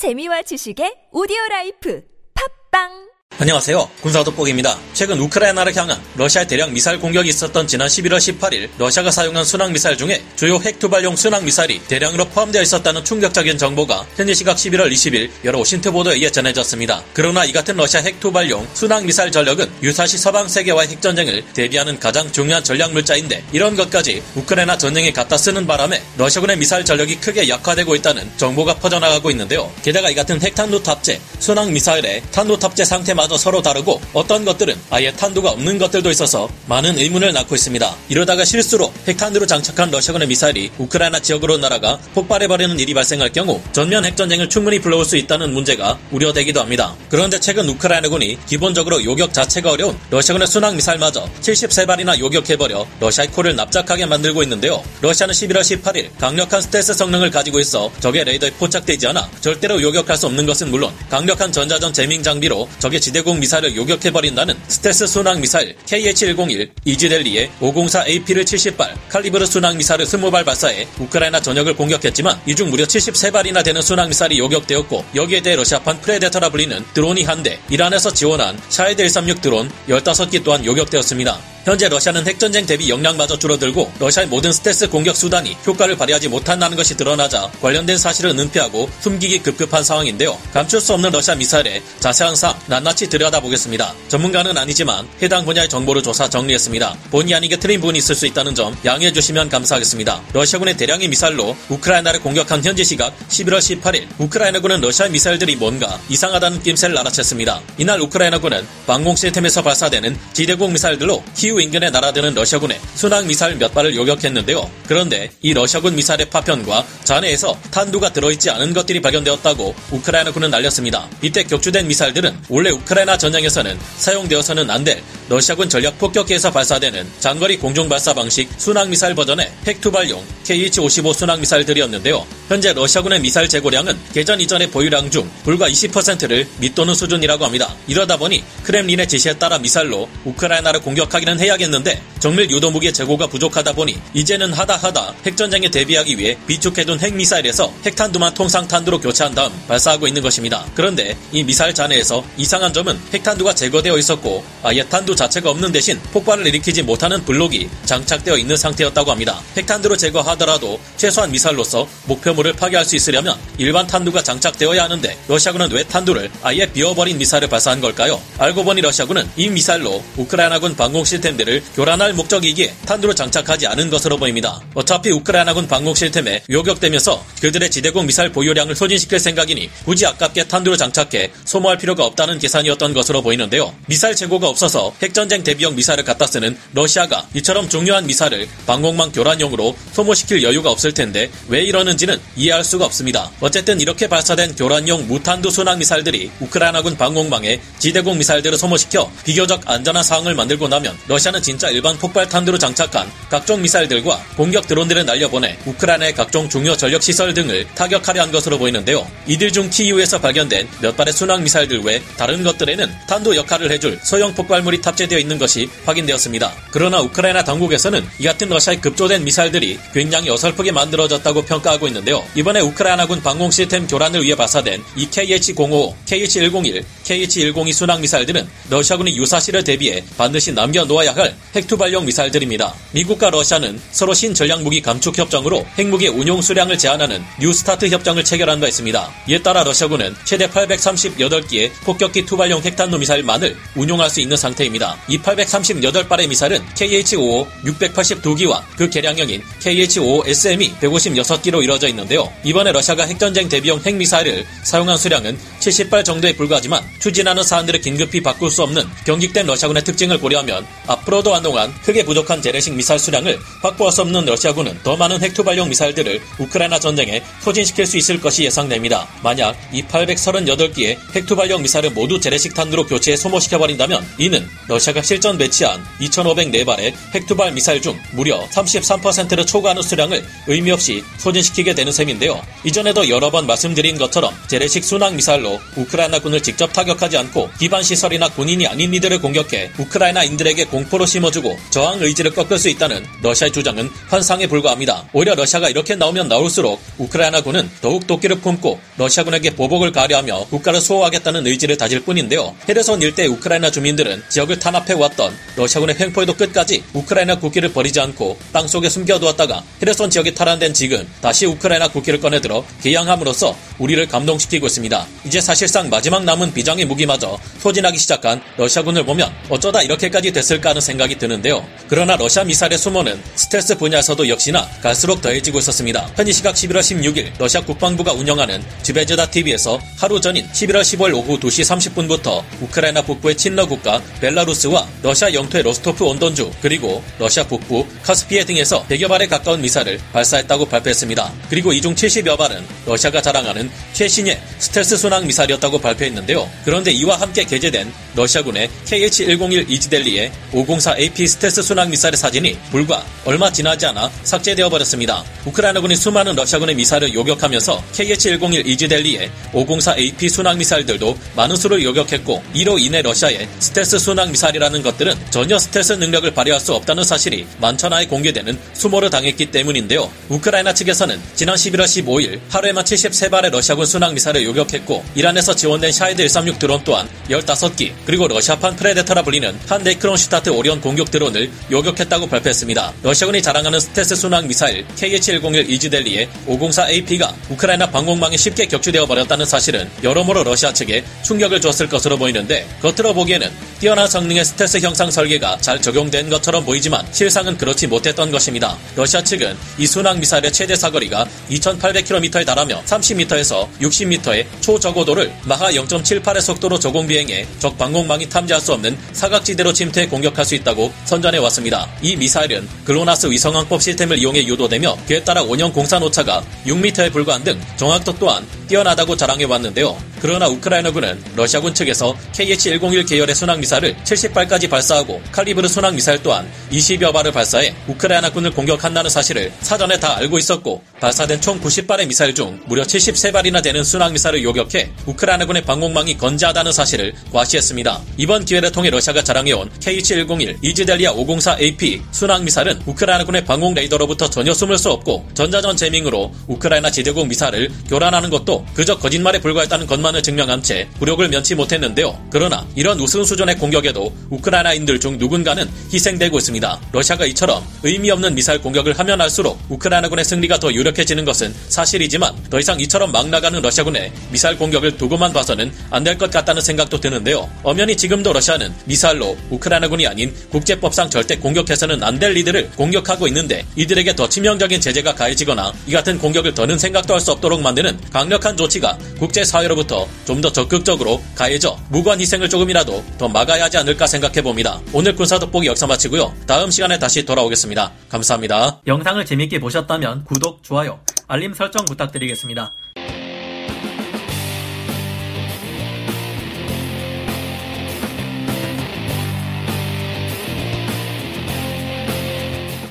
재미와 지식의 오디오 라이프. 팟빵 안녕하세요. 군사돋보기입니다. 최근 우크라이나를 향한 러시아 대량 미사일 공격이 있었던 지난 11월 18일 러시아가 사용한 순항 미사일 중에 주요 핵투발용 순항 미사일이 대량으로 포함되어 있었다는 충격적인 정보가 현지 시각 11월 20일 여러 OSINT 보도에 의해 전해졌습니다. 그러나 이 같은 러시아 핵투발용 순항 미사일 전력은 유사시 서방 세계와의 핵전쟁을 대비하는 가장 중요한 전략 물자인데 이런 것까지 우크라이나 전쟁에 갖다 쓰는 바람에 러시아군의 미사일 전력이 크게 약화되고 있다는 정보가 퍼져나가고 있는데요. 게다가 이 같은 핵탄두 탑재 순항 미사일의 탄두 탑재 상태마저 것마저 서로 다르고 어떤 것들은 아예 탄두가 없는 것들도 있어서 많은 의문을 낳고 있습니다. 이러다가 실수로 핵탄두로 장착한 러시아군의 미사일이 우크라이나 지역으로 날아가 폭발해버리는 일이 발생할 경우 전면 핵전쟁을 충분히 불러올 수 있다는 문제가 우려되기도 합니다. 그런데 최근 우크라이나군이 기본적으로 요격 자체가 어려운 러시아군의 순항 미사일마저 73발이나 요격해버려 러시아의 코를 납작하게 만들고 있는데요. 러시아는 11월 18일 강력한 스텔스 성능을 가지고 있어 적의 레이더에 포착되지 않아 절대로 요격할 수 없는 것은 물론 강력한 전자전 jamming 장비로 적의 지대 공 미사일을 요격해버린다는 스텔스 순항 미사일 KH-101 이지델리의 504AP를 70발, 칼리브르 순항 미사일을 20발 발사해 우크라이나 전역을 공격했지만 이 중 무려 73발이나 되는 순항 미사일이 요격되었고 여기에 대해 러시아판 Predator라 불리는 드론이 한 대, 이란에서 지원한 샤헤드 136 드론 15기 또한 요격되었습니다. 현재 러시아는 핵전쟁 대비 역량마저 줄어들고 러시아의 모든 스텔스 공격 수단이 효과를 발휘하지 못한다는 것이 드러나자 관련된 사실을 은폐하고 숨기기 급급한 상황인데요. 감출 수 없는 러시아 미사일의 자세한 사항 낱낱이 들여다보겠습니다. 전문가는 아니지만 해당 분야의 정보를 조사 정리했습니다. 본의 아니게 틀린 부분이 있을 수 있다는 점 양해해 주시면 감사하겠습니다. 러시아군의 대량의 미사일로 우크라이나를 공격한 현지 시각 11월 18일 우크라이나군은 러시아 미사일들이 뭔가 이상하다는 낌새를 알아챘습니다. 이날 우크라이나군은 방공 시스템에서 발사되는 지대공 미사일들로 키 키우 인근에 날아드는 러시아군의 순항 미사일 몇 발을 요격했는데요. 그런데 이 러시아군 미사일의 파편과 잔해에서 탄두가 들어있지 않은 것들이 발견되었다고 우크라이나군은 알렸습니다. 이때 격추된 미사일들은 원래 우크라이나 전쟁에서는 사용되어서는 안 될 러시아군 전략 폭격기에서 발사되는 장거리 공중 발사 방식 순항 미사일 버전의 핵투발용 KH-55 순항 미사일들이었는데요. 현재 러시아군의 미사일 재고량은 개전 이전의 보유량 중 불과 20%를 밑도는 수준이라고 합니다. 이러다 보니 크렘린의 지시에 따라 미사일로 우크라이나를 공격하기는 해야겠는데 정밀 유도 무기 재고가 부족하다 보니 이제는 하다 하다 핵전쟁에 대비하기 위해 비축해둔 핵미사일에서 핵탄두만 통상탄두로 교체한 다음 발사하고 있는 것입니다. 그런데 이 미사일 잔해에서 이상한 점은 핵탄두가 제거되어 있었고 아예 탄두 자체가 없는 대신 폭발을 일으키지 못하는 블록이 장착되어 있는 상태였다고 합니다. 핵탄두로 제거하더라도 최소한 미사일로서 목표물을 파괴할 수 있으려면 일반 탄두가 장착되어야 하는데 러시아군은 왜 탄두를 아예 비워버린 미사일을 발사한 걸까요? 알고 보니 러시아군은 이 미사일로 우크라이나군 방공 시스템 시스템들을 교란할 목적이기에 탄두로 장착하지 않은 것으로 보입니다. 어차피 우크라이나군 방공 시스템에 요격되면서 그들의 지대공 미사일 보유량을 소진시킬 생각이니 굳이 아깝게 탄두로 장착해 소모할 필요가 없다는 계산이었던 것으로 보이는데요. 미사일 재고가 없어서 핵전쟁 대비용 미사일을 갖다 쓰는 러시아가 이처럼 중요한 미사일을 방공망 교란용으로 소모시킬 여유가 없을 텐데 왜 이러는지는 이해할 수가 없습니다. 어쨌든 이렇게 발사된 교란용 무탄두 순항 미사일들이 우크라이나군 방공망에 지대공 미사일들을 소모시켜 비교적 안전한 상황을 만들고 나면 러시아는 진짜 일반 폭발탄두로 장착한 각종 미사일들과 공격 드론들을 날려보내 우크라이나의 각종 중요 전력 시설 등을 타격하려 한 것으로 보이는데요. 이들 중 키이우에서 발견된 몇 발의 순항 미사일들 외 다른 것들에는 탄두 역할을 해줄 소형 폭발물이 탑재되어 있는 것이 확인되었습니다. 그러나 우크라이나 당국에서는 이 같은 러시아의 급조된 미사일들이 굉장히 어설프게 만들어졌다고 평가하고 있는데요. 이번에 우크라이나군 방공 시스템 교란을 위해 발사된 이 KH-05, KH-101, KH-102 순항 미사일들은 러시아군이 유사시를 대비해 반드시 남겨놓아 놓아야 할 핵투발 용 미사일들입니다. 미국과 러시아는 서로 신전략무기 감축 협정으로 핵무기 운용 수량을 제한하는 New START 협정을 체결한 바 있습니다. 이에 따라 러시아군은 최대 838개의 폭격기 투발용 핵탄두 미사일만을 운용할 수 있는 상태입니다. 이 838발의 미사일은 KH-55 682기와 그 개량형인 KH-55 SM이 156기로 이루어져 있는데요. 이번에 러시아가 핵전쟁 대비용 핵미사일을 사용한 수량은 70발 정도에 불과하지만 추진하는 사안들을 긴급히 바꿀 수 없는 경직된 러시아군의 특징을 고려하면 앞으로도 한동안 크게 부족한 재래식 미사일 수량을 확보할 수 없는 러시아군은 더 많은 핵투발용 미사일들을 우크라이나 전쟁에 소진시킬 수 있을 것이 예상됩니다. 만약 이 838개의 핵투발용 미사일을 모두 재래식 탄두로 교체해 소모시켜버린다면 이는 러시아가 실전 배치한 2,504발의 핵투발 미사일 중 무려 33%를 초과하는 수량을 의미 없이 소진시키게 되는 셈인데요. 이전에도 여러 번 말씀드린 것처럼 재래식 순항 미사일로 우크라이나 군을 직접 타격하지 않고 기반 시설이나 군인이 아닌 이들을 공격해 우크라이나인들에게 공 공포로 심어주고 저항 의지를 꺾을 수 있다는 러시아의 주장은 환상에 불과합니다. 오히려 러시아가 이렇게 나오면 나올수록 우크라이나군은 더욱 도끼를 품고 러시아군에게 보복을 가려하며 국가를 수호하겠다는 의지를 다질 뿐인데요. 헤르손 일대 우크라이나 주민들은 지역을 탄압해 왔던 러시아군의 횡포에도 끝까지 우크라이나 국기를 버리지 않고 땅속에 숨겨두었다가 헤르손 지역이 탈환된 지금 다시 우크라이나 국기를 꺼내들어 개양함으로써 우리를 감동시키고 있습니다. 이제 사실상 마지막 남은 비장의 무기마저 소진하기 시작한 러시아군을 보면 어쩌다 이렇게까지 됐을까 하는 생각이 드는데요. 그러나 러시아 미사일의 수모는 스텔스 분야에서도 역시나 갈수록 더해지고 있었습니다. 현지 시각 11월 16일 러시아 국방부가 운영하는 지베즈다 TV에서 하루 전인 11월 15일 오후 2시 30분부터 우크라이나 북부의 친러 국가 벨라루스와 러시아 영토의 로스토프 온돈주 그리고 러시아 북부 카스피해 등에서 100여 발에 가까운 미사일을 발사했다고 발표했습니다. 그리고 이 중 70여 발은 러시아가 자랑하는 최신의 스텔스 순항 미사일이었다고 발표했는데요. 그런데 이와 함께 게재된 러시아군의 KH-101 이지델리의 504AP 스텔스 순항 미사일의 사진이 불과 얼마 지나지 않아 삭제되어 버렸습니다. 우크라이나군이 수많은 러시아군의 미사일을 요격하면서 KH-101 이지델리의 504AP 순항 미사일들도 많은 수를 요격했고 이로 인해 러시아의 스텔스 순항 미사일이라는 것들은 전혀 스텔스 능력을 발휘할 수 없다는 사실이 만천하에 공개되는 수모를 당했기 때문인데요. 우크라이나 측에서는 지난 11월 15일 하루에만 73발의 러시아군 순항 미사일을 요격했고 이란에서 지원된 샤이드 136 드론 또한 15기 그리고 러시아판 Predator라 불리는 한 대 크론슈타트 오리온 공격 드론 을 요격했다고 발표했습니다. 러시아군이 자랑하는 스텔스 순항 미사일 KH-101 이지델리의 504AP가 우크라이나 방공망에 쉽게 격추되어 버렸다는 사실은 여러모로 러시아 측에 충격을 줬을 것으로 보이는데 겉으로 보기에는 뛰어난 성능의 스텔스 형상 설계가 잘 적용된 것처럼 보이지만 실상은 그렇지 못했던 것입니다. 러시아 측은 이 순항 미사일의 최대 사거리가 2,800km에 달하며 30m에서 60m의 초저고도를 마하 0.78의 속도로 저공 비행해 적 방공망이 탐지할 수 없는 사각지대로 침투해 공격할 수 있다고 선전해 왔습니다. 이 미사일은 글로나스 위성항법 시스템을 이용해 유도되며 그에 따라 원형 공산 오차가 6m에 불과한 등 정확도 또한 뛰어나다고 자랑해 왔는데요. 그러나 우크라이나군은 러시아군 측에서 KH-101 계열의 순항미사일을 70발까지 발사하고 칼리브르 순항미사일 또한 20여 발을 발사해 우크라이나군을 공격한다는 사실을 사전에 다 알고 있었고 발사된 총 90발의 미사일 중 무려 73발이나 되는 순항미사일을 요격해 우크라이나군의 방공망이 건재하다는 사실을 과시했습니다. 이번 기회를 통해 러시아가 자랑해온 KH-101 이즈델리아 504AP 순항미사일은 우크라이나군의 방공 레이더로부터 전혀 숨을 수 없고 전자전 재밍으로 우크라이나 지대공 미사일을 교란하는 것도 그저 거짓말에 불과했다는 것만을 증명한 채 굴욕을 면치 못했는데요. 그러나 이런 우승 수준의 공격에도 우크라이나인들 중 누군가는 희생되고 있습니다. 러시아가 이처럼 의미 없는 미사일 공격을 하면 할수록 우크라이나군의 승리가 더 유력 해지는 것은 사실이지만 더 이상 이처럼 막 나가는 러시아군의 미사일 공격을 두고만 봐서는 안 될 것 같다는 생각도 드는데요. 엄연히 지금도 러시아는 미사일로 우크라이나군이 아닌 국제법상 절대 공격해서는 안 될 이들을 공격하고 있는데 이들에게 더 치명적인 제재가 가해지거나 이 같은 공격을 더는 생각도 할 수 없도록 만드는 강력한 조치가 국제사회로부터 좀 더 적극적으로 가해져 무관 희생을 조금이라도 더 막아야 하지 않을까 생각해 봅니다. 오늘 군사 돋보기 역사 마치고요. 다음 시간에 다시 돌아오겠습니다. 감사합니다. 영상을 재밌게 보셨다면 구독, 좋아요, 알림 설정 부탁드리겠습니다.